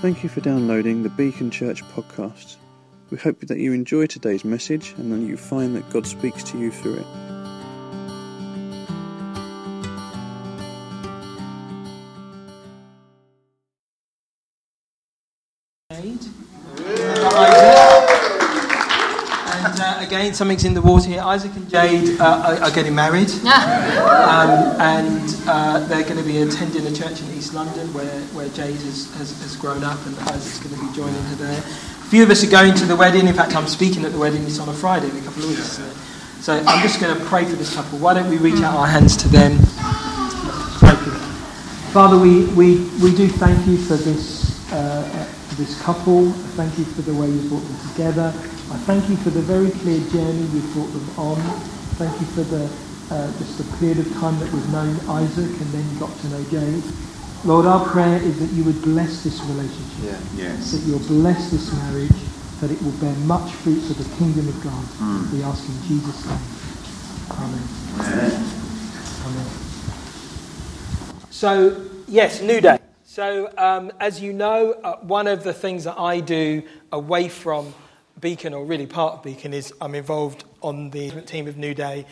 Thank you for downloading the Beacon Church podcast. We hope that you enjoy today's message and that you find that God speaks to you through it. Again, something's in the water here. Isaac and Jade uh, are, are getting married, um, and uh, they're going to be attending a church in East London where, where Jade has, has, has grown up, and Isaac's going to be joining her there. A few of us are going to the wedding. In fact, I'm speaking at the wedding. It's on a Friday in a couple of weeks. So, so I'm just going to pray for this couple. Why don't we reach out our hands to them? Pray for them. Father, we, we, we do thank you for this, uh, for this couple. Thank you for the way you brought them together. I thank you for the very clear journey you've brought them on. Thank you for the uh, just the period of time that we've known Isaac and then got to know Jade. Lord, our prayer is that you would bless this relationship. Yeah. Yes. That you'll bless this marriage, that it will bear much fruit for the kingdom of God. Mm. We ask in Jesus' name. Amen. Amen. Amen. So, yes, New Day. So, um, as you know, uh, one of the things that I do away from Beacon, or really part of Beacon, is I'm involved on the team of New Day.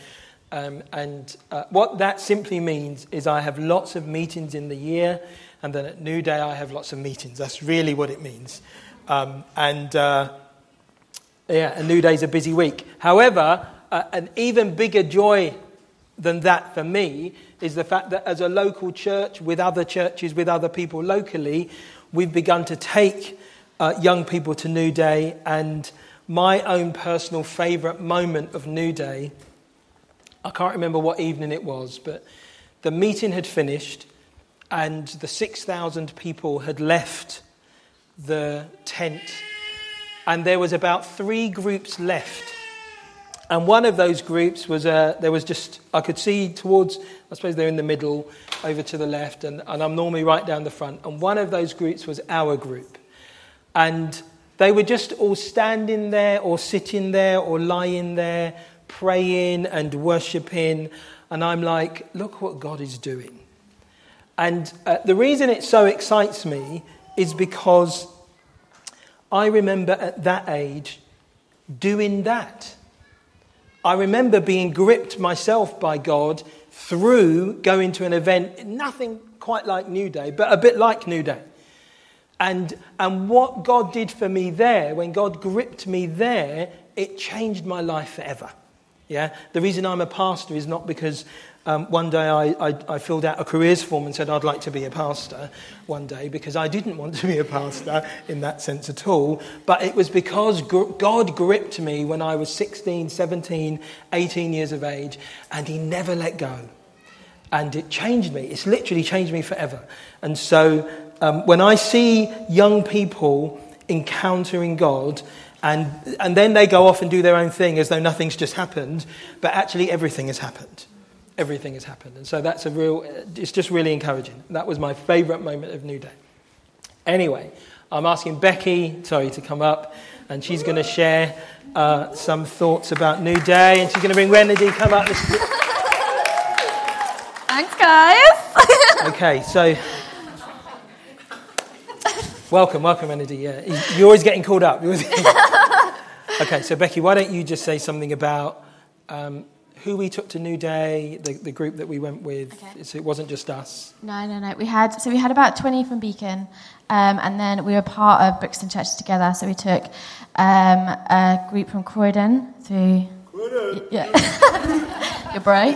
Um, and uh, what that simply means is I have lots of meetings in the year, and then at New Day I have lots of meetings. That's really what it means. Um, and uh, yeah, a New Day's a busy week. However, uh, an even bigger joy than that for me is the fact that as a local church with other churches, with other people locally, we've begun to take uh, young people to New Day. And my own personal favourite moment of New Day, I can't remember what evening it was, but the meeting had finished and the 6,000 people had left the tent. And there was about three groups left. And one of those groups was, uh, there was just, I could see towards, I suppose they're in the middle, over to the left, and, and I'm normally right down the front. And one of those groups was our group. And they were just all standing there, or sitting there, or lying there, praying and worshipping. And I'm like, look what God is doing. And uh, the reason it so excites me is because I remember at that age doing that. I remember being gripped myself by God through going to an event, nothing quite like New Day, but a bit like New Day. And, and what God did for me there, when God gripped me there, it changed my life forever. Yeah? The reason I'm a pastor is not because um, one day I, I, I, filled out a careers form and said I'd like to be a pastor one day because I didn't want to be a pastor in that sense at all. But it was because God gripped me when I was 16, 17, 18 years of age and He never let go. And it changed me. It's literally changed me forever. And so um, when I see young people encountering God, and, and then they go off and do their own thing as though nothing's just happened, but actually everything has happened. Everything has happened. And so that's a real, it's just really encouraging. That was my favourite moment of New Day. Anyway, I'm asking Becky, sorry, to come up, and she's going to share uh, some thoughts about New Day, and she's going to bring Renedy, come up. Thanks, guys. okay, so welcome, welcome, Renedy. Yeah, you're always getting called up. okay, so Becky, why don't you just say something about um, who we took to New Day, the, the group that we went with. Okay. So it wasn't just us. No, no, no. We had so we had about twenty from Beacon, um, and then we were part of Brixton Church together. So we took um, a group from Croydon through. Croydon. Yeah, your bro,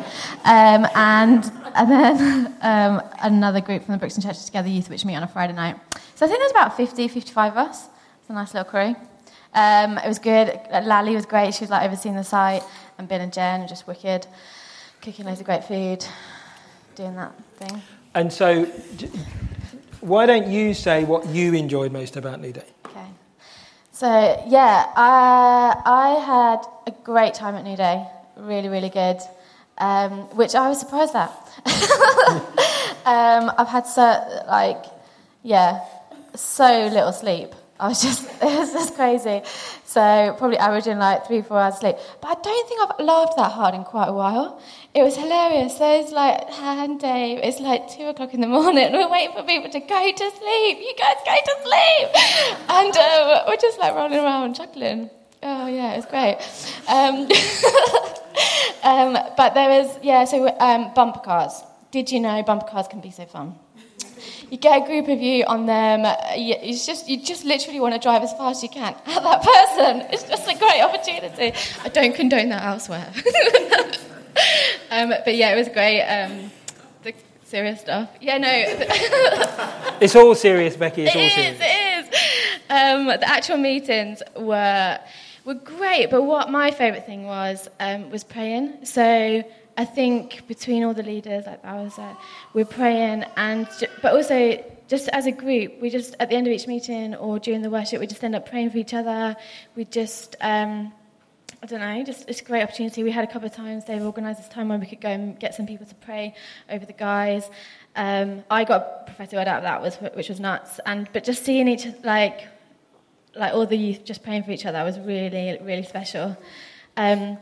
um, and and then um, another group from the Brixton Church together youth, which meet on a Friday night. So I think there's about 50, 55 of us. It's a nice little crew. Um, it was good. Lally was great. She was like overseeing the site, and Ben and Jen just wicked, cooking loads of great food, doing that thing. And so, why don't you say what you enjoyed most about New Day? Okay. So yeah, I I had a great time at New Day. Really, really good. Um, which I was surprised at. um, I've had so like, yeah, so little sleep. I was just, it was just crazy. So probably averaging like three, four hours sleep. But I don't think I've laughed that hard in quite a while. It was hilarious. It's like, hand Dave, it's like two o'clock in the morning. We're waiting for people to go to sleep. You guys go to sleep. And um, we're just like rolling around chuckling. Oh, yeah, it was great. Um, um, but there was, yeah, so um, bumper cars. Did you know bumper cars can be so fun? You get a group of you on them. You, just you just literally want to drive as fast as you can at that person. It's just a great opportunity. I don't condone that elsewhere. um, but yeah, it was great. Um, the serious stuff. Yeah, no. it's all serious, Becky. It's it all is, serious. It is. Um, the actual meetings were were great, but what my favourite thing was um, was praying. So I think between all the leaders, like I was, uh, we're praying, and but also just as a group, we just at the end of each meeting or during the worship, we just end up praying for each other. We just, um, I don't know, just it's a great opportunity. We had a couple of times they've organised this time where we could go and get some people to pray over the guys. Um, I got a prophetic word out of that, was which was nuts. And but just seeing each like like all the youth just praying for each other was really really special. Um,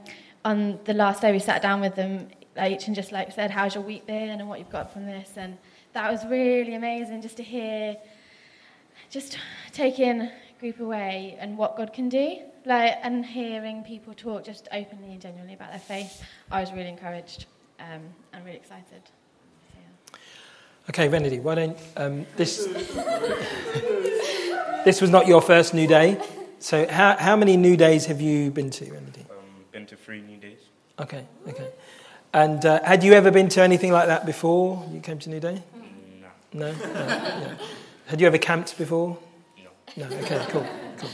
on the last day we sat down with them each and just like said, "How's your week been?" and what you've got from this, and that was really amazing just to hear, just taking group away and what God can do, like and hearing people talk just openly and genuinely about their faith. I was really encouraged um, and really excited. Okay, Renedy, why don't um, this? this was not your first new day. So, how, how many new days have you been to, Renedy? Three new days. Okay, okay. And uh, had you ever been to anything like that before you came to New Day? No. No? no yeah. Had you ever camped before? No. No, okay, cool, cool.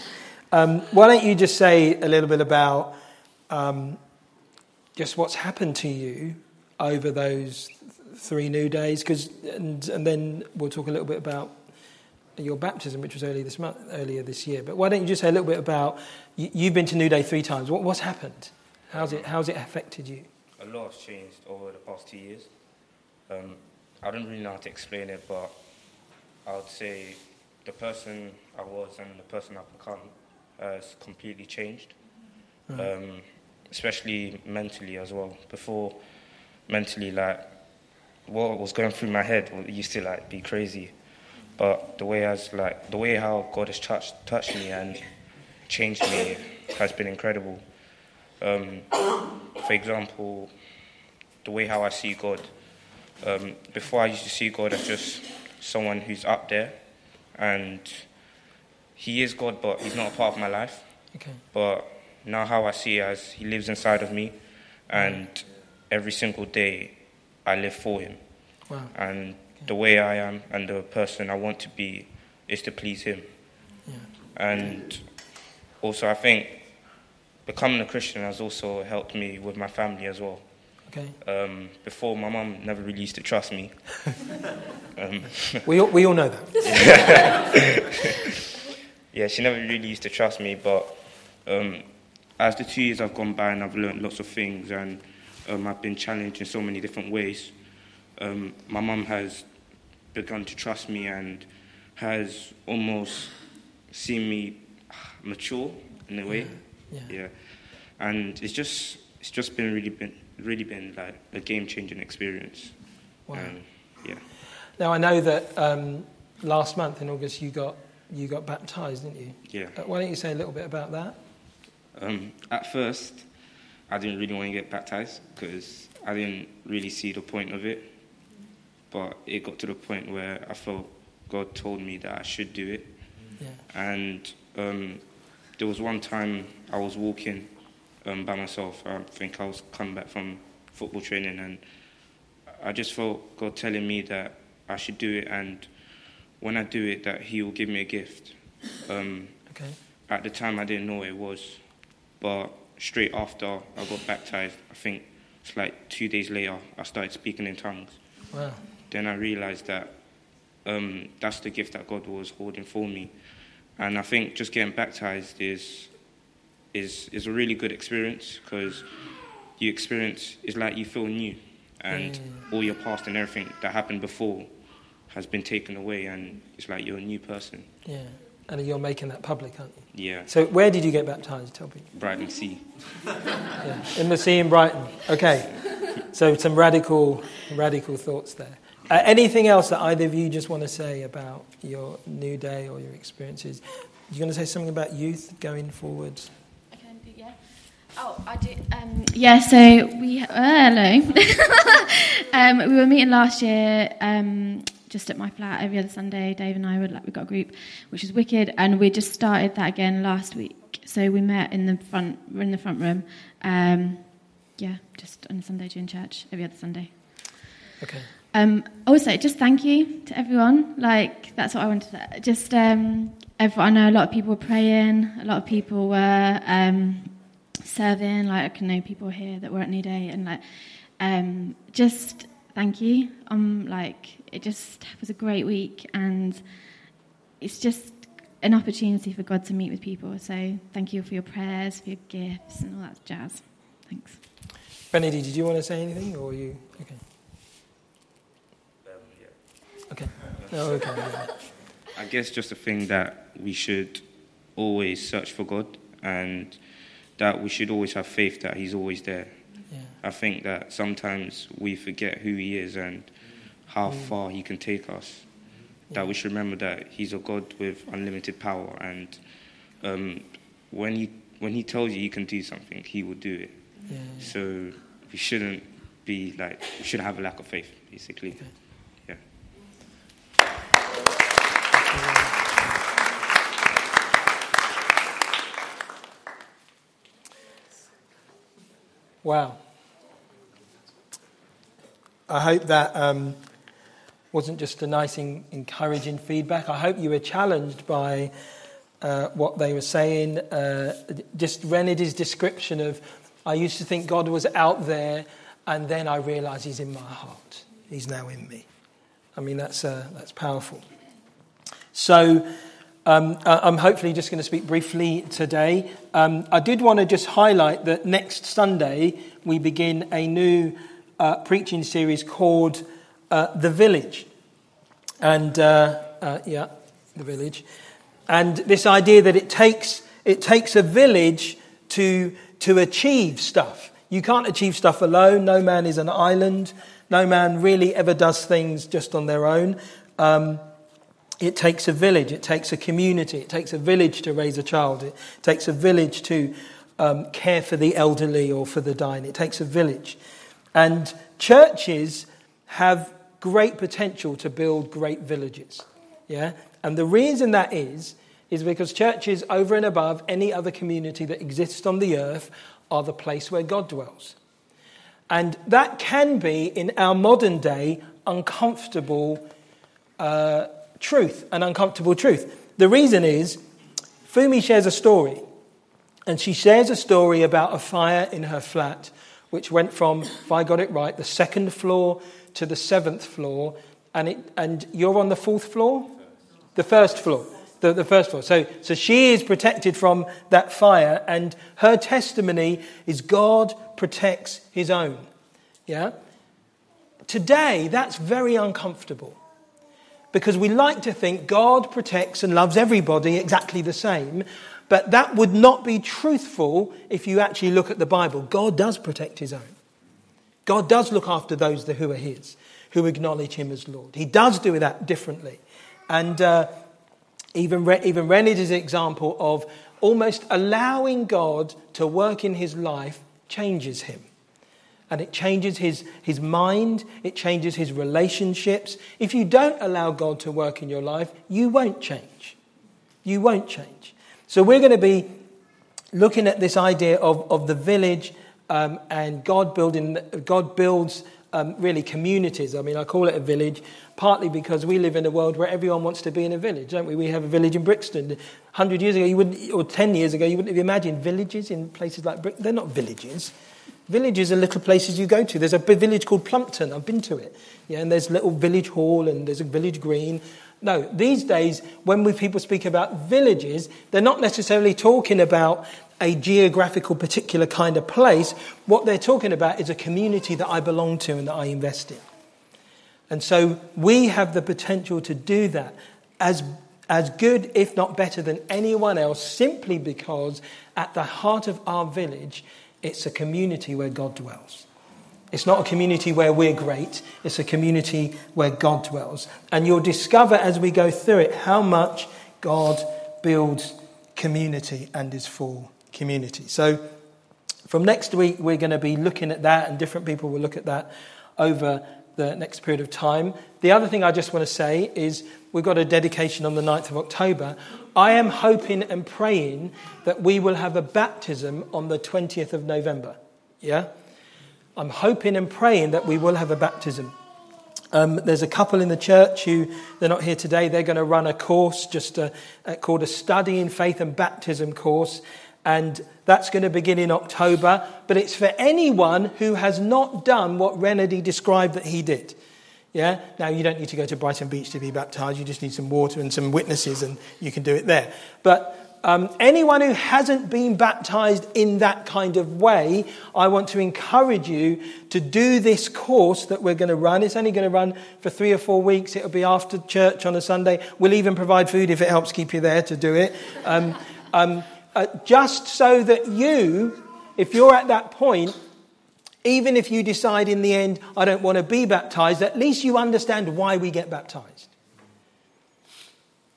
Um, why don't you just say a little bit about um, just what's happened to you over those three new days? Cause, and, and then we'll talk a little bit about your baptism, which was earlier this month, earlier this year. But why don't you just say a little bit about you, have been to New Day three times. What, what's happened? How's it, how's it affected you? A lot has changed over the past two years. Um, I don't really know how to explain it, but I would say the person I was and the person I've become has completely changed, uh-huh. um, especially mentally as well. Before, mentally, like what was going through my head used to like be crazy, but the way as like the way how God has touched touched me and changed me has been incredible. Um, for example, the way how I see God. Um, before I used to see God as just someone who's up there, and He is God, but He's not a part of my life. Okay. But now how I see as He lives inside of me, and every single day I live for Him. Wow. And okay. the way I am and the person I want to be is to please Him. Yeah. And also, I think becoming a Christian has also helped me with my family as well. Okay. Um, before, my mum never really used to trust me. um, we, all, we all know that. yeah, she never really used to trust me, but um, as the two years have gone by and I've learned lots of things and um, I've been challenged in so many different ways, um, my mum has begun to trust me and has almost seen me mature in a way. Yeah. yeah. yeah. And it's just it's just been really been really been like a game changing experience. Wow. Um, yeah. Now I know that um, last month in August you got you got baptized, didn't you? Yeah. Uh, why don't you say a little bit about that? Um, at first, I didn't really want to get baptized because I didn't really see the point of it. But it got to the point where I felt God told me that I should do it. Yeah. And um, there was one time I was walking um, by myself. I think I was coming back from football training, and I just felt God telling me that I should do it, and when I do it, that He will give me a gift. Um, okay. At the time, I didn't know what it was, but straight after I got baptized, I think it's like two days later, I started speaking in tongues. Wow. Then I realized that um, that's the gift that God was holding for me. And I think just getting baptized is is is a really good experience because you experience it's like you feel new, and mm. all your past and everything that happened before has been taken away, and it's like you're a new person. Yeah. And you're making that public, aren't you? Yeah. So where did you get baptized? Tell people. Brighton Sea. yeah. In the sea in Brighton. Okay. So some radical, radical thoughts there. Uh, anything else that either of you just want to say about your new day or your experiences? You're going to say something about youth going forward. I can do, yeah. Oh, I do. Um, yeah, so we. Uh, hello. um, we were meeting last year um, just at my flat every other Sunday. Dave and I would like we got a group, which is wicked, and we just started that again last week. So we met in the front, we're in the front room. Um, yeah, just on a Sunday during church every other Sunday. Okay. Um, also, just thank you to everyone. Like that's what I wanted. To, just um, everyone, I know a lot of people were praying. A lot of people were serving. Like I can know people here that were at New Day, and like um, just thank you. Um, like it just was a great week, and it's just an opportunity for God to meet with people. So thank you for your prayers, for your gifts, and all that jazz. Thanks. Benedict, did you want to say anything, or you? Okay. Okay. Oh, okay. Yeah. I guess just a thing that we should always search for God and that we should always have faith that He's always there. Yeah. I think that sometimes we forget who He is and how mm. far He can take us. Yeah. That we should remember that He's a God with unlimited power, and um, when He when He tells you you can do something, He will do it. Yeah. So we shouldn't be like we should have a lack of faith, basically. Okay. Wow. I hope that um, wasn't just a nice, encouraging feedback. I hope you were challenged by uh, what they were saying. Uh, just Renedy's description of, I used to think God was out there, and then I realized He's in my heart. He's now in me. I mean, that's, uh, that's powerful. So, um, I'm hopefully just going to speak briefly today. Um, I did want to just highlight that next Sunday we begin a new uh, preaching series called uh, The Village. And, uh, uh yeah, The Village. And this idea that it takes, it takes a village to, to achieve stuff. You can't achieve stuff alone. No man is an island. No man really ever does things just on their own. Um, it takes a village, it takes a community, it takes a village to raise a child, it takes a village to um, care for the elderly or for the dying. It takes a village. And churches have great potential to build great villages. Yeah? And the reason that is, is because churches, over and above any other community that exists on the earth, are the place where God dwells. And that can be, in our modern day, uncomfortable uh, truth, an uncomfortable truth. The reason is Fumi shares a story, and she shares a story about a fire in her flat, which went from, if I got it right, the second floor to the seventh floor, and, it, and you're on the fourth floor? The first floor. The, the first floor. So, so she is protected from that fire, and her testimony is God protects his own. Yeah? Today, that's very uncomfortable because we like to think God protects and loves everybody exactly the same. But that would not be truthful if you actually look at the Bible. God does protect his own. God does look after those who are his, who acknowledge him as Lord. He does do that differently. And uh, even, even Renard is an example of almost allowing God to work in his life changes him and it changes his, his mind, it changes his relationships. If you don't allow God to work in your life, you won't change. You won't change. So we're going to be looking at this idea of, of the village um, and God building, God builds um, really communities. I mean, I call it a village partly because we live in a world where everyone wants to be in a village, don't we? We have a village in Brixton. 100 years ago, you wouldn't, or 10 years ago, you wouldn't have imagined villages in places like Brixton. They're not villages. Villages are little places you go to. There's a village called Plumpton. I've been to it. Yeah, and there's a little village hall and there's a village green. No, these days, when we, people speak about villages, they're not necessarily talking about a geographical particular kind of place. What they're talking about is a community that I belong to and that I invest in. And so we have the potential to do that as, as good, if not better, than anyone else, simply because at the heart of our village, it's a community where God dwells. It's not a community where we're great, it's a community where God dwells. And you'll discover as we go through it how much God builds community and is for community. So, from next week, we're going to be looking at that, and different people will look at that over the next period of time. The other thing I just want to say is we've got a dedication on the 9th of October. I am hoping and praying that we will have a baptism on the 20th of November. Yeah? I'm hoping and praying that we will have a baptism. Um, there's a couple in the church who they're not here today. They're going to run a course just a, a, called a Study in Faith and Baptism course, and that's going to begin in October. But it's for anyone who has not done what Renedy described that he did. Yeah? Now, you don't need to go to Brighton Beach to be baptized. You just need some water and some witnesses, and you can do it there. But um, anyone who hasn't been baptized in that kind of way, I want to encourage you to do this course that we're going to run. It's only going to run for three or four weeks. It'll be after church on a Sunday. We'll even provide food if it helps keep you there to do it. Um, um, uh, just so that you, if you're at that point, even if you decide in the end, I don't want to be baptized, at least you understand why we get baptized.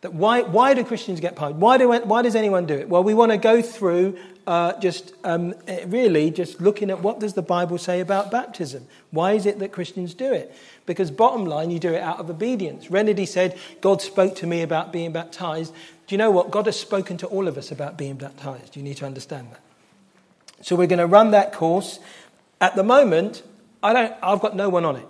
That why, why do Christians get baptized? Why, do, why does anyone do it? Well, we want to go through uh, just um, eh, really just looking at what does the Bible say about baptism? Why is it that Christians do it? Because bottom line, you do it out of obedience. Renedy said, God spoke to me about being baptized. Do you know what? God has spoken to all of us about being baptized. You need to understand that. So we're going to run that course. At the moment, I don't, I've got no one on it.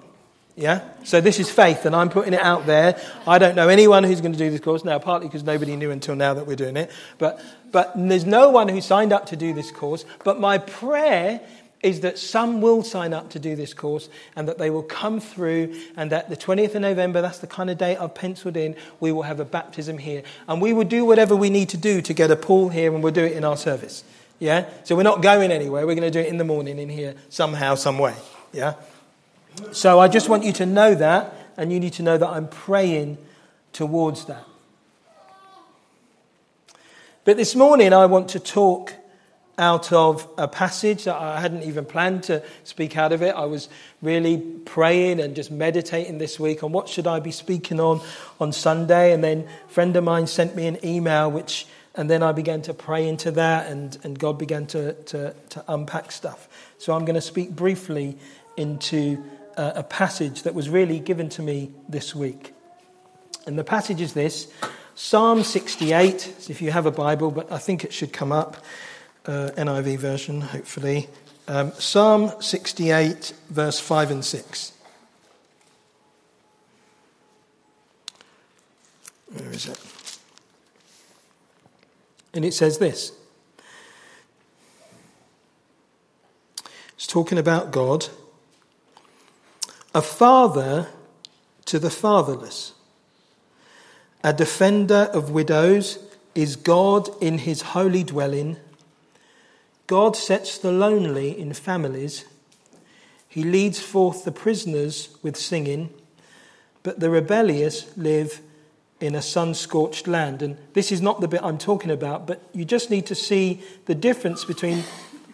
Yeah? So this is faith, and I'm putting it out there. I don't know anyone who's going to do this course now, partly because nobody knew until now that we're doing it. But, but there's no one who signed up to do this course. But my prayer is that some will sign up to do this course and that they will come through, and that the 20th of November, that's the kind of date I've penciled in, we will have a baptism here. And we will do whatever we need to do to get a pool here, and we'll do it in our service. Yeah? So we're not going anywhere. We're going to do it in the morning in here somehow, some way. Yeah? So I just want you to know that, and you need to know that I'm praying towards that. But this morning I want to talk out of a passage that I hadn't even planned to speak out of it. I was really praying and just meditating this week on what should I be speaking on on Sunday. And then a friend of mine sent me an email, which and then I began to pray into that, and, and God began to, to, to unpack stuff. So I'm going to speak briefly into uh, a passage that was really given to me this week. And the passage is this Psalm 68. So if you have a Bible, but I think it should come up, uh, NIV version, hopefully. Um, Psalm 68, verse 5 and 6. Where is it? And it says this it's talking about God, a father to the fatherless, a defender of widows is God in his holy dwelling. God sets the lonely in families. He leads forth the prisoners with singing, but the rebellious live in a sun scorched land. And this is not the bit I'm talking about, but you just need to see the difference between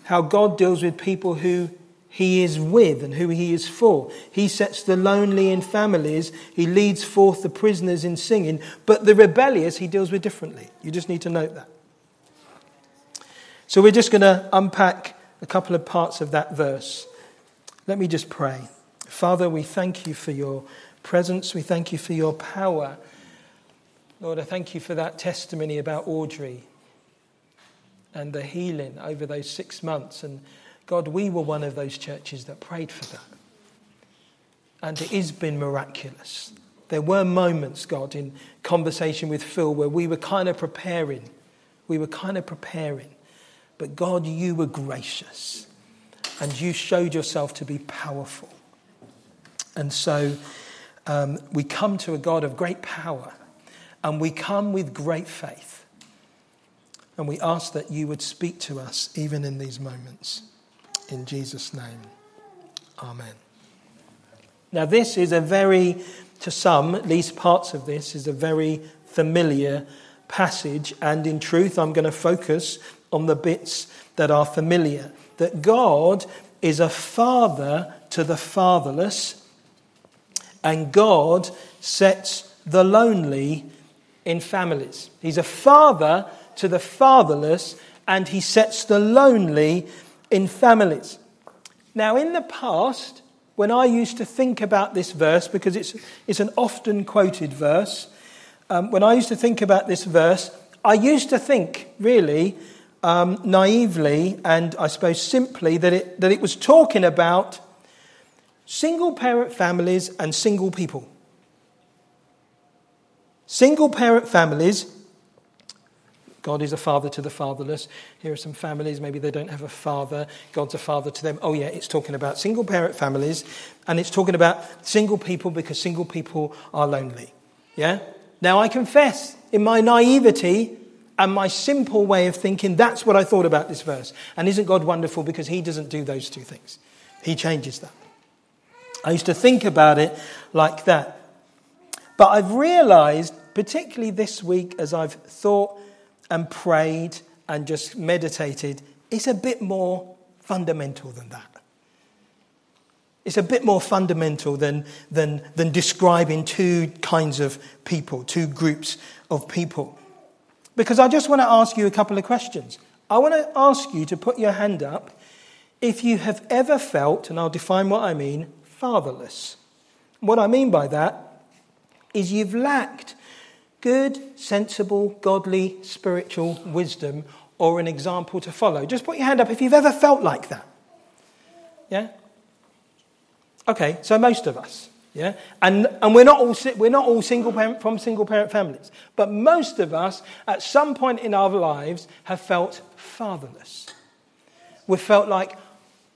how God deals with people who he is with and who he is for. He sets the lonely in families, he leads forth the prisoners in singing, but the rebellious he deals with differently. You just need to note that. So we're just going to unpack a couple of parts of that verse. Let me just pray. Father, we thank you for your presence, we thank you for your power. Lord, I thank you for that testimony about Audrey and the healing over those six months. And God, we were one of those churches that prayed for that. And it has been miraculous. There were moments, God, in conversation with Phil where we were kind of preparing. We were kind of preparing. But God, you were gracious and you showed yourself to be powerful. And so um, we come to a God of great power and we come with great faith. And we ask that you would speak to us even in these moments. In Jesus' name, Amen. Now, this is a very, to some, at least parts of this, is a very familiar passage. And in truth, I'm going to focus on the bits that are familiar. That God is a father to the fatherless, and God sets the lonely in families. He's a father to the fatherless, and he sets the lonely in families. Now, in the past, when I used to think about this verse, because it's, it's an often quoted verse, um, when I used to think about this verse, I used to think, really, um, naively and I suppose simply, that it, that it was talking about single parent families and single people. Single parent families God is a father to the fatherless. Here are some families, maybe they don't have a father. God's a father to them. Oh, yeah, it's talking about single parent families and it's talking about single people because single people are lonely. Yeah? Now, I confess, in my naivety and my simple way of thinking, that's what I thought about this verse. And isn't God wonderful because He doesn't do those two things? He changes that. I used to think about it like that. But I've realized, particularly this week, as I've thought and prayed and just meditated, it's a bit more fundamental than that. It's a bit more fundamental than, than, than describing two kinds of people, two groups of people. Because I just want to ask you a couple of questions. I want to ask you to put your hand up if you have ever felt, and I'll define what I mean, fatherless. What I mean by that is you've lacked good, sensible, godly, spiritual wisdom or an example to follow. Just put your hand up if you've ever felt like that. Yeah? Okay, so most of us. Yeah? And, and we're, not all, we're not all single parent, from single parent families. But most of us, at some point in our lives, have felt fatherless. We've felt like,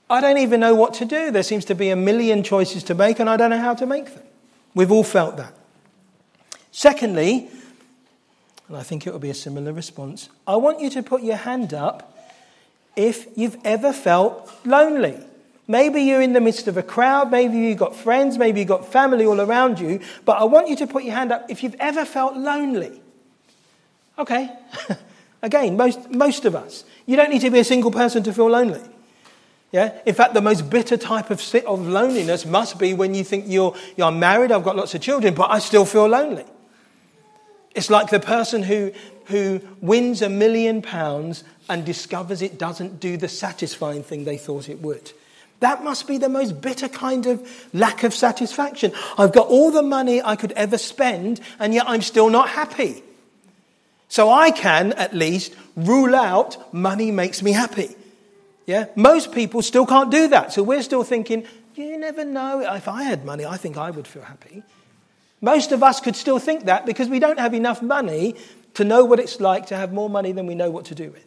I don't even know what to do. There seems to be a million choices to make, and I don't know how to make them. We've all felt that. Secondly, and I think it will be a similar response. I want you to put your hand up if you've ever felt lonely. Maybe you're in the midst of a crowd, maybe you've got friends, maybe you've got family all around you, but I want you to put your hand up if you've ever felt lonely. Okay, again, most, most of us. You don't need to be a single person to feel lonely. Yeah? In fact, the most bitter type of, of loneliness must be when you think you're, you're married, I've got lots of children, but I still feel lonely. It's like the person who, who wins a million pounds and discovers it doesn't do the satisfying thing they thought it would. That must be the most bitter kind of lack of satisfaction. I've got all the money I could ever spend, and yet I'm still not happy. So I can, at least, rule out money makes me happy. Yeah? Most people still can't do that. So we're still thinking, you never know. If I had money, I think I would feel happy. Most of us could still think that because we don't have enough money to know what it's like to have more money than we know what to do with.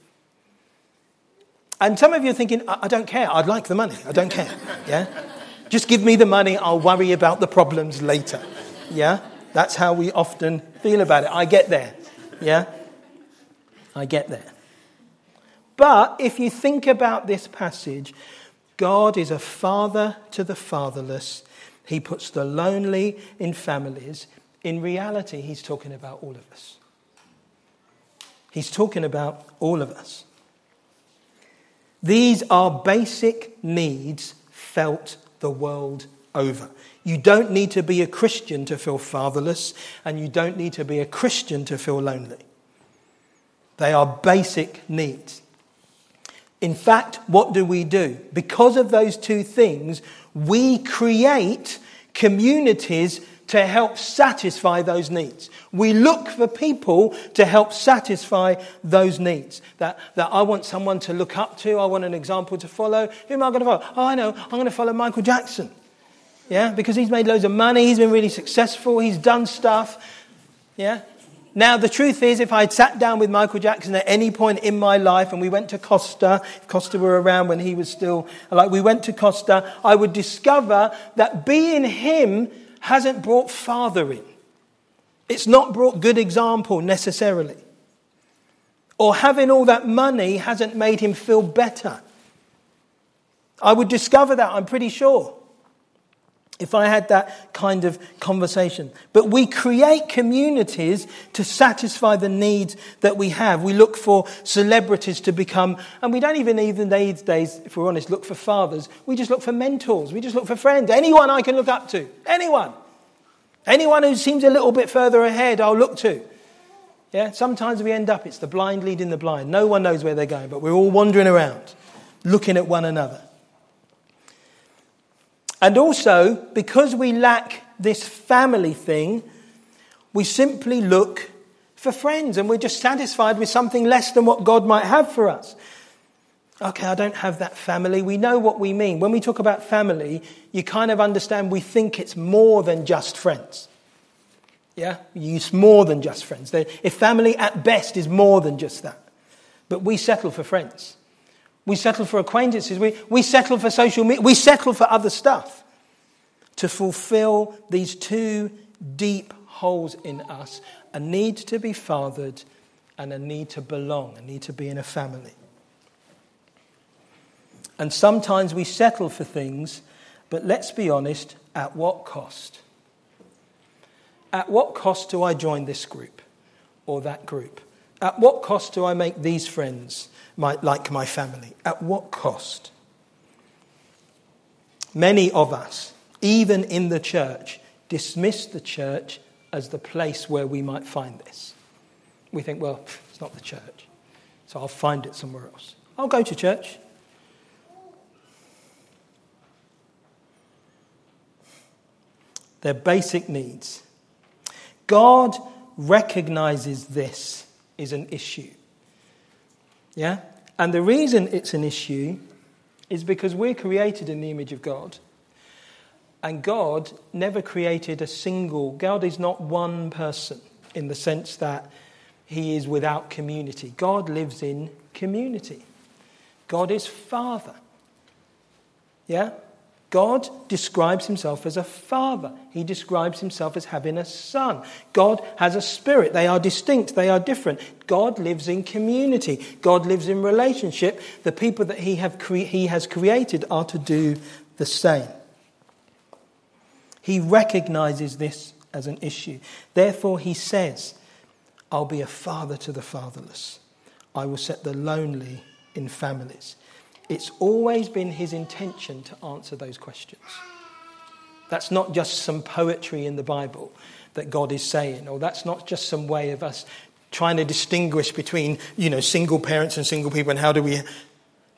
And some of you are thinking, I, don't care. I'd like the money. I don't care. Yeah? Just give me the money. I'll worry about the problems later. Yeah? That's how we often feel about it. I get there. Yeah? I get there. But if you think about this passage, God is a father to the fatherless he puts the lonely in families. In reality, he's talking about all of us. He's talking about all of us. These are basic needs felt the world over. You don't need to be a Christian to feel fatherless, and you don't need to be a Christian to feel lonely. They are basic needs. In fact, what do we do? Because of those two things, we create communities to help satisfy those needs. We look for people to help satisfy those needs. That, that I want someone to look up to, I want an example to follow. Who am I going to follow? Oh, I know, I'm going to follow Michael Jackson. Yeah, because he's made loads of money, he's been really successful, he's done stuff. Yeah, now, the truth is, if I had sat down with Michael Jackson at any point in my life and we went to Costa, if Costa were around when he was still, like we went to Costa, I would discover that being him hasn't brought father in. It's not brought good example necessarily. Or having all that money hasn't made him feel better. I would discover that, I'm pretty sure. If I had that kind of conversation. But we create communities to satisfy the needs that we have. We look for celebrities to become, and we don't even even these days, if we're honest, look for fathers. We just look for mentors. We just look for friends. Anyone I can look up to. Anyone. Anyone who seems a little bit further ahead, I'll look to. Yeah, sometimes we end up, it's the blind leading the blind. No one knows where they're going, but we're all wandering around, looking at one another. And also, because we lack this family thing, we simply look for friends and we're just satisfied with something less than what God might have for us. Okay, I don't have that family. We know what we mean. When we talk about family, you kind of understand we think it's more than just friends. Yeah? It's more than just friends. If family at best is more than just that. But we settle for friends. We settle for acquaintances. We, we settle for social media. We settle for other stuff to fulfill these two deep holes in us a need to be fathered and a need to belong, a need to be in a family. And sometimes we settle for things, but let's be honest, at what cost? At what cost do I join this group or that group? At what cost do I make these friends? My, like my family. At what cost? Many of us, even in the church, dismiss the church as the place where we might find this. We think, well, it's not the church, so I'll find it somewhere else. I'll go to church. Their basic needs. God recognizes this is an issue. Yeah? And the reason it's an issue is because we're created in the image of God. And God never created a single, God is not one person in the sense that he is without community. God lives in community. God is Father. Yeah? God describes himself as a father. He describes himself as having a son. God has a spirit. They are distinct. They are different. God lives in community. God lives in relationship. The people that he, have cre- he has created are to do the same. He recognizes this as an issue. Therefore, he says, I'll be a father to the fatherless. I will set the lonely in families. It's always been his intention to answer those questions. That's not just some poetry in the Bible that God is saying, or that's not just some way of us trying to distinguish between, you know, single parents and single people and how do we.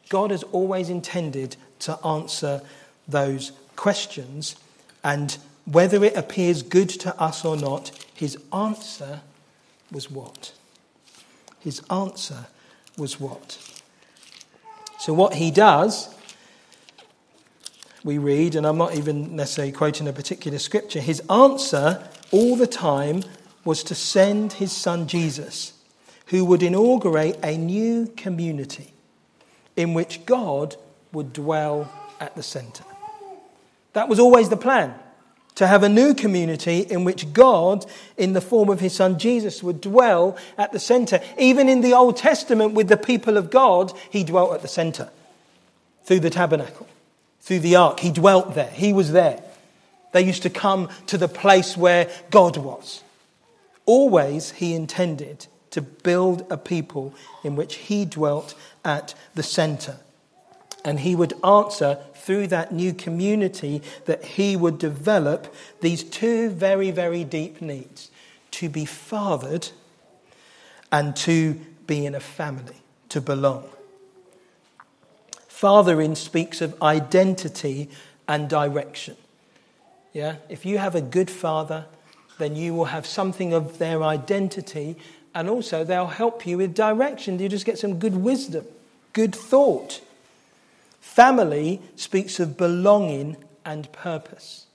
God has always intended to answer those questions, and whether it appears good to us or not, his answer was what? His answer was what? So, what he does, we read, and I'm not even necessarily quoting a particular scripture, his answer all the time was to send his son Jesus, who would inaugurate a new community in which God would dwell at the center. That was always the plan to have a new community in which God, in the form of his son Jesus, would dwell at the center. Even in the Old Testament, with the people of God, he dwelt at the center through the tabernacle, through the ark. He dwelt there, he was there. They used to come to the place where God was. Always, he intended to build a people in which he dwelt at the center. And he would answer through that new community that he would develop these two very, very deep needs to be fathered and to be in a family, to belong. Fathering speaks of identity and direction. Yeah? If you have a good father, then you will have something of their identity and also they'll help you with direction. You just get some good wisdom, good thought. Family speaks of belonging and purpose.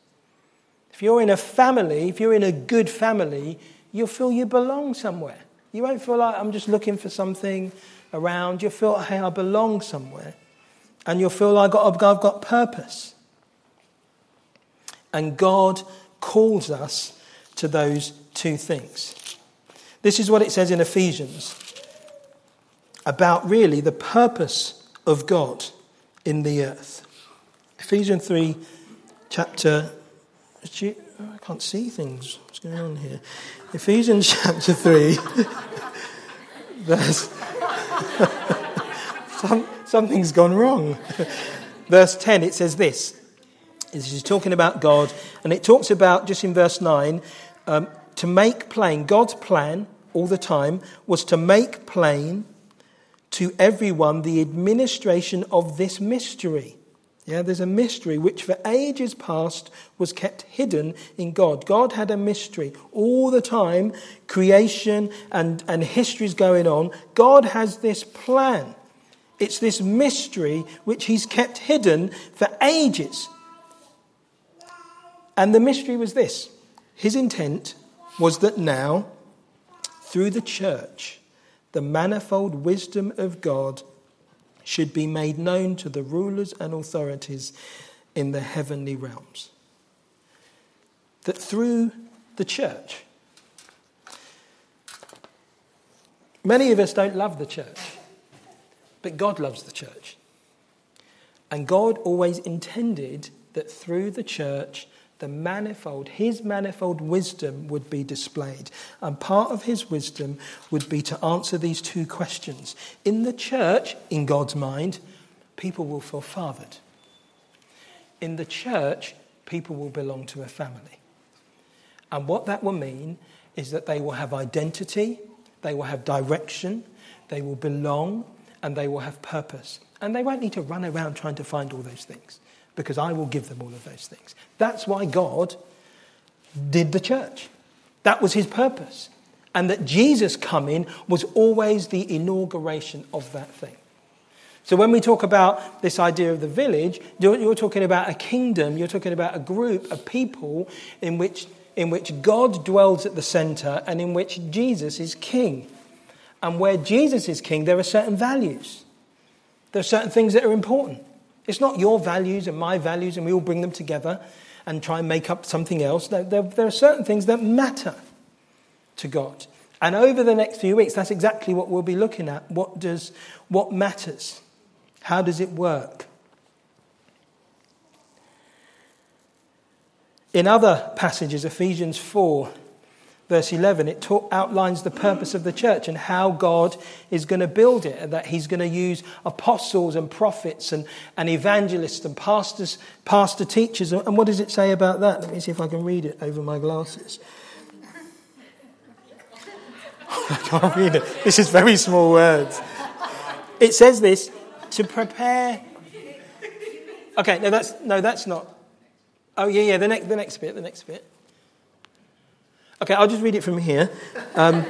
If you're in a family, if you're in a good family, you'll feel you belong somewhere. You won't feel like I'm just looking for something around. You'll feel, hey, I belong somewhere. And you'll feel like I've got, I've got purpose. And God calls us to those two things. This is what it says in Ephesians about really the purpose of God in the earth. Ephesians 3, chapter I can't see things. What's going on here? Ephesians chapter 3, verse. Some, something's gone wrong. verse 10, it says this. It's talking about God, and it talks about, just in verse 9, um, to make plain, God's plan all the time was to make plain to everyone the administration of this mystery. Yeah, there's a mystery which for ages past was kept hidden in God. God had a mystery all the time, creation and, and history's going on. God has this plan. It's this mystery which He's kept hidden for ages. And the mystery was this His intent was that now, through the church, the manifold wisdom of God should be made known to the rulers and authorities in the heavenly realms. That through the church, many of us don't love the church, but God loves the church. And God always intended that through the church, the manifold, his manifold wisdom would be displayed. And part of his wisdom would be to answer these two questions. In the church, in God's mind, people will feel fathered. In the church, people will belong to a family. And what that will mean is that they will have identity, they will have direction, they will belong, and they will have purpose. And they won't need to run around trying to find all those things because I will give them all of those things. That's why God did the church. That was his purpose. And that Jesus coming was always the inauguration of that thing. So when we talk about this idea of the village, you're talking about a kingdom, you're talking about a group of people in which, in which God dwells at the center and in which Jesus is king. And where Jesus is king, there are certain values. There are certain things that are important. It's not your values and my values, and we all bring them together and try and make up something else. There, there, are certain things that matter to God. And over the next few weeks, that's exactly what we'll be looking at. What, does, what matters? How does it work? In other passages, Ephesians 4 verse 11, it talk, outlines the purpose of the church and how God is going to build it, and that He's going to use apostles and prophets and, and evangelists and pastors, pastor teachers. And what does it say about that? Let me see if I can read it over my glasses. I can't read it. This is very small words. It says this to prepare. Okay, no, that's no, that's not. Oh yeah, yeah. The next, the next bit, the next bit. Okay, I'll just read it from here. Um,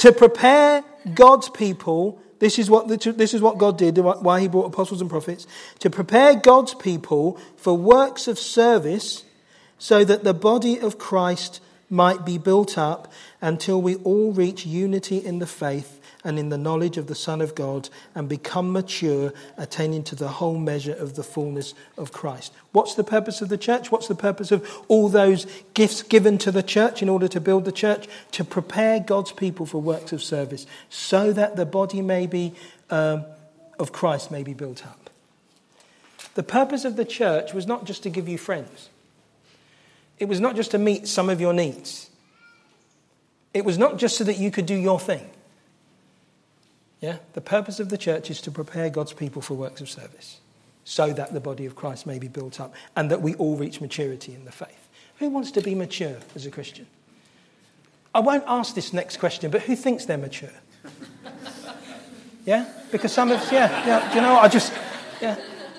to prepare God's people, this is, what the, this is what God did, why He brought apostles and prophets, to prepare God's people for works of service so that the body of Christ might be built up until we all reach unity in the faith and in the knowledge of the Son of God and become mature, attaining to the whole measure of the fullness of Christ. What's the purpose of the church? What's the purpose of all those gifts given to the church in order to build the church? To prepare God's people for works of service so that the body may be, um, of Christ may be built up. The purpose of the church was not just to give you friends. It was not just to meet some of your needs. It was not just so that you could do your thing. Yeah? The purpose of the church is to prepare God's people for works of service so that the body of Christ may be built up and that we all reach maturity in the faith. Who wants to be mature as a Christian? I won't ask this next question, but who thinks they're mature? Yeah? Because some of, yeah, yeah, do you know what? I just, yeah.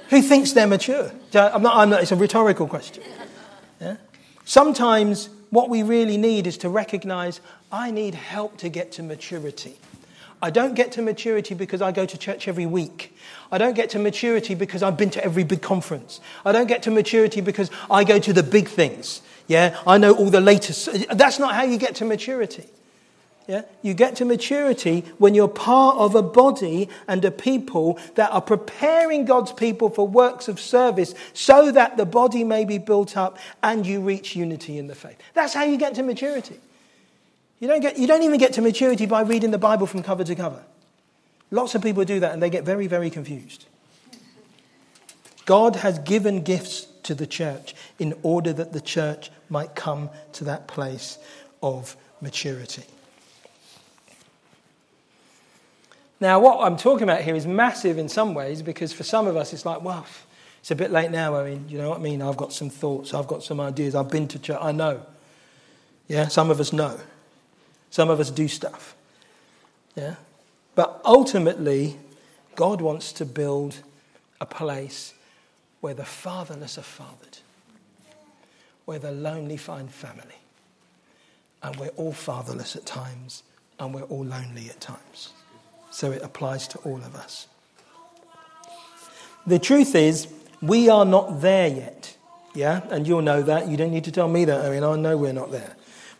Who thinks they're mature? I'm not, I'm not, it's a rhetorical question. Yeah? Sometimes what we really need is to recognize I need help to get to maturity. I don't get to maturity because I go to church every week. I don't get to maturity because I've been to every big conference. I don't get to maturity because I go to the big things. Yeah, I know all the latest. That's not how you get to maturity. Yeah? You get to maturity when you're part of a body and a people that are preparing God's people for works of service so that the body may be built up and you reach unity in the faith. That's how you get to maturity. You don't, get, you don't even get to maturity by reading the Bible from cover to cover. Lots of people do that and they get very, very confused. God has given gifts to the church in order that the church might come to that place of maturity. Now, what I'm talking about here is massive in some ways because for some of us it's like, well, it's a bit late now. I mean, you know what I mean? I've got some thoughts, I've got some ideas, I've been to church, I know. Yeah, some of us know. Some of us do stuff. Yeah? But ultimately, God wants to build a place where the fatherless are fathered, where the lonely find family. And we're all fatherless at times, and we're all lonely at times. So it applies to all of us. The truth is, we are not there yet. Yeah? And you'll know that. You don't need to tell me that. I mean, I know we're not there.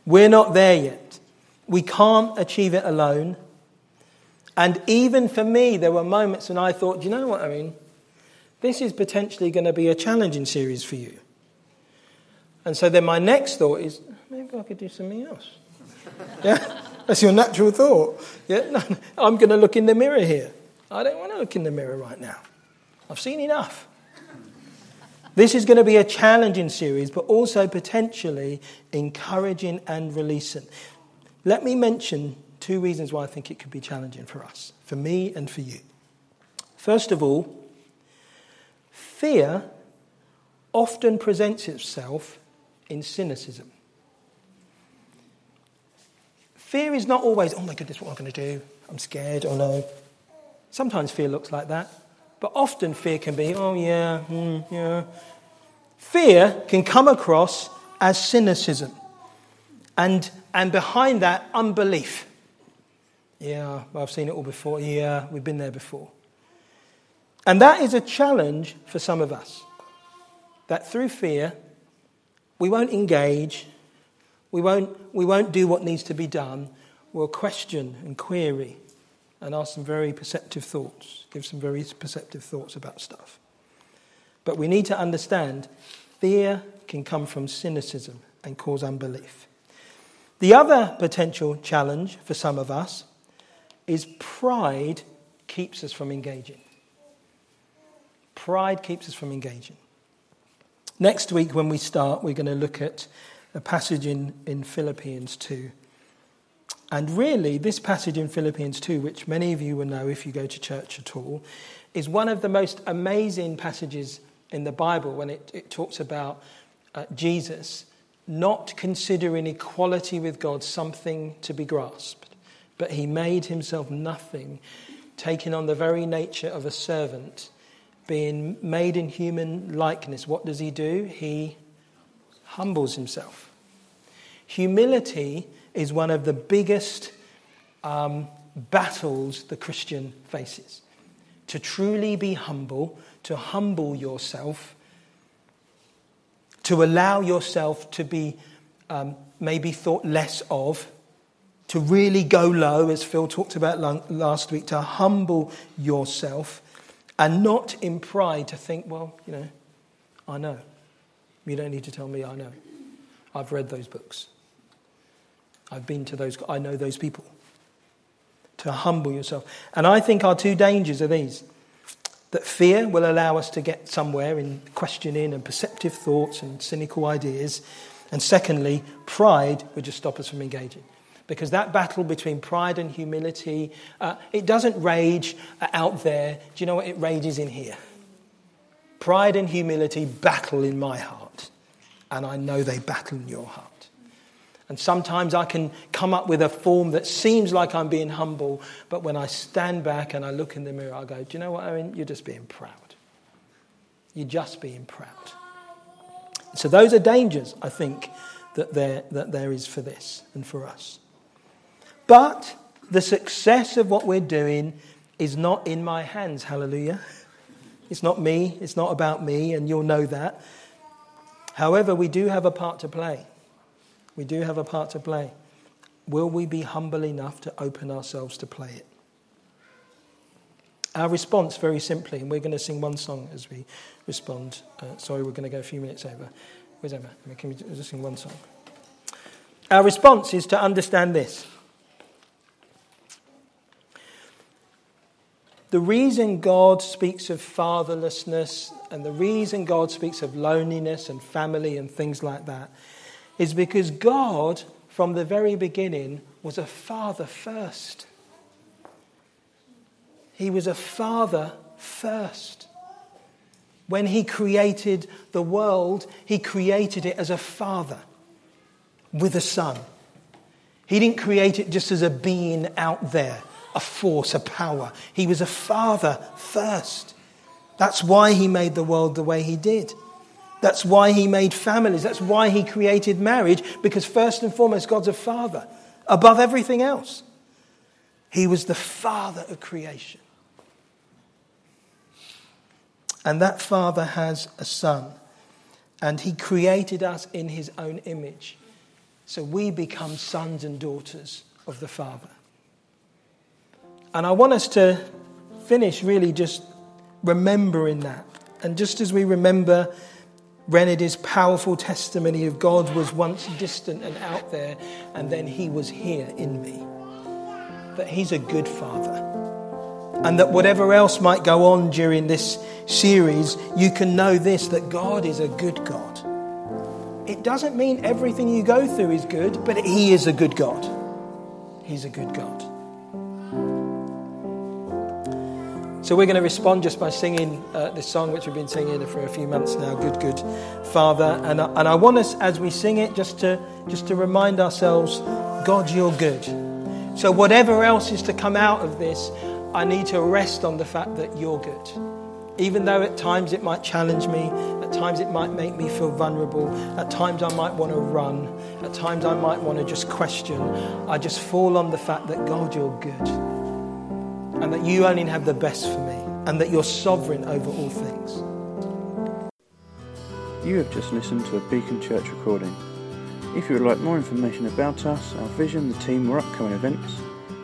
We're not there yet. We can't achieve it alone. And even for me, there were moments when I thought, you know what I mean? This is potentially going to be a challenging series for you. And so then my next thought is, maybe I could do something else. yeah? That's your natural thought. Yeah? No, I'm going to look in the mirror here. I don't want to look in the mirror right now. I've seen enough. This is going to be a challenging series, but also potentially encouraging and releasing. Let me mention two reasons why I think it could be challenging for us, for me and for you. First of all, fear often presents itself in cynicism. Fear is not always, oh my goodness, what am I going to do? I'm scared, oh no. Sometimes fear looks like that, but often fear can be, oh yeah, mm, yeah. Fear can come across as cynicism, and, and behind that, unbelief. Yeah, I've seen it all before. Yeah, we've been there before. And that is a challenge for some of us. That through fear, we won't engage, we won't, we won't do what needs to be done. We'll question and query and ask some very perceptive thoughts, give some very perceptive thoughts about stuff. But we need to understand fear can come from cynicism and cause unbelief. The other potential challenge for some of us is pride keeps us from engaging. Pride keeps us from engaging. Next week, when we start, we're going to look at a passage in, in Philippians 2. And really, this passage in Philippians 2, which many of you will know if you go to church at all, is one of the most amazing passages in the Bible when it, it talks about uh, Jesus not considering equality with God something to be grasped but he made himself nothing, taking on the very nature of a servant, being made in human likeness. What does he do? He humbles himself. Humility is one of the biggest um, battles the Christian faces. To truly be humble, to humble yourself, to allow yourself to be um, maybe thought less of, to really go low, as Phil talked about last week, to humble yourself and not in pride to think, well, you know, I know. You don't need to tell me I know. I've read those books. I've been to those, I know those people. To humble yourself. And I think our two dangers are these that fear will allow us to get somewhere in questioning and perceptive thoughts and cynical ideas. And secondly, pride would just stop us from engaging because that battle between pride and humility, uh, it doesn't rage out there. Do you know what? It rages in here. Pride and humility battle in my heart, and I know they battle in your heart. And sometimes I can come up with a form that seems like I'm being humble, but when I stand back and I look in the mirror, I go, Do you know what, Owen? You're just being proud. You're just being proud. So, those are dangers, I think, that there, that there is for this and for us. But the success of what we're doing is not in my hands. Hallelujah. It's not me. It's not about me, and you'll know that. However, we do have a part to play. We do have a part to play. Will we be humble enough to open ourselves to play it? Our response, very simply, and we're going to sing one song as we respond. Uh, sorry, we're going to go a few minutes over. Where's Emma? Can we just sing one song? Our response is to understand this The reason God speaks of fatherlessness And the reason God speaks of loneliness and family and things like that is because God, from the very beginning, was a father first. He was a father first. When he created the world, he created it as a father with a son. He didn't create it just as a being out there, a force, a power. He was a father first. That's why he made the world the way he did. That's why he made families. That's why he created marriage, because first and foremost, God's a father above everything else. He was the father of creation. And that father has a son. And he created us in his own image. So we become sons and daughters of the Father. And I want us to finish really just remembering that. And just as we remember Renedy's powerful testimony of God was once distant and out there, and then he was here in me, that he's a good father. And that whatever else might go on during this series, you can know this that God is a good God. It doesn't mean everything you go through is good, but He is a good God. He's a good God. So we're going to respond just by singing uh, this song, which we've been singing for a few months now. Good, good Father, and and I want us as we sing it just to just to remind ourselves, God, you're good. So whatever else is to come out of this, I need to rest on the fact that you're good. Even though at times it might challenge me, at times it might make me feel vulnerable, at times I might want to run, at times I might want to just question, I just fall on the fact that God, you're good. And that you only have the best for me, and that you're sovereign over all things. You have just listened to a Beacon Church recording. If you would like more information about us, our vision, the team, or upcoming events,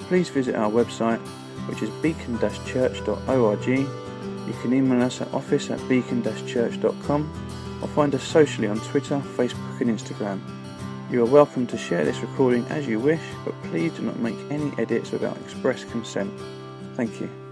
please visit our website, which is beacon-church.org you can email us at office at beacon-church.com or find us socially on Twitter, Facebook and Instagram. You are welcome to share this recording as you wish, but please do not make any edits without express consent. Thank you.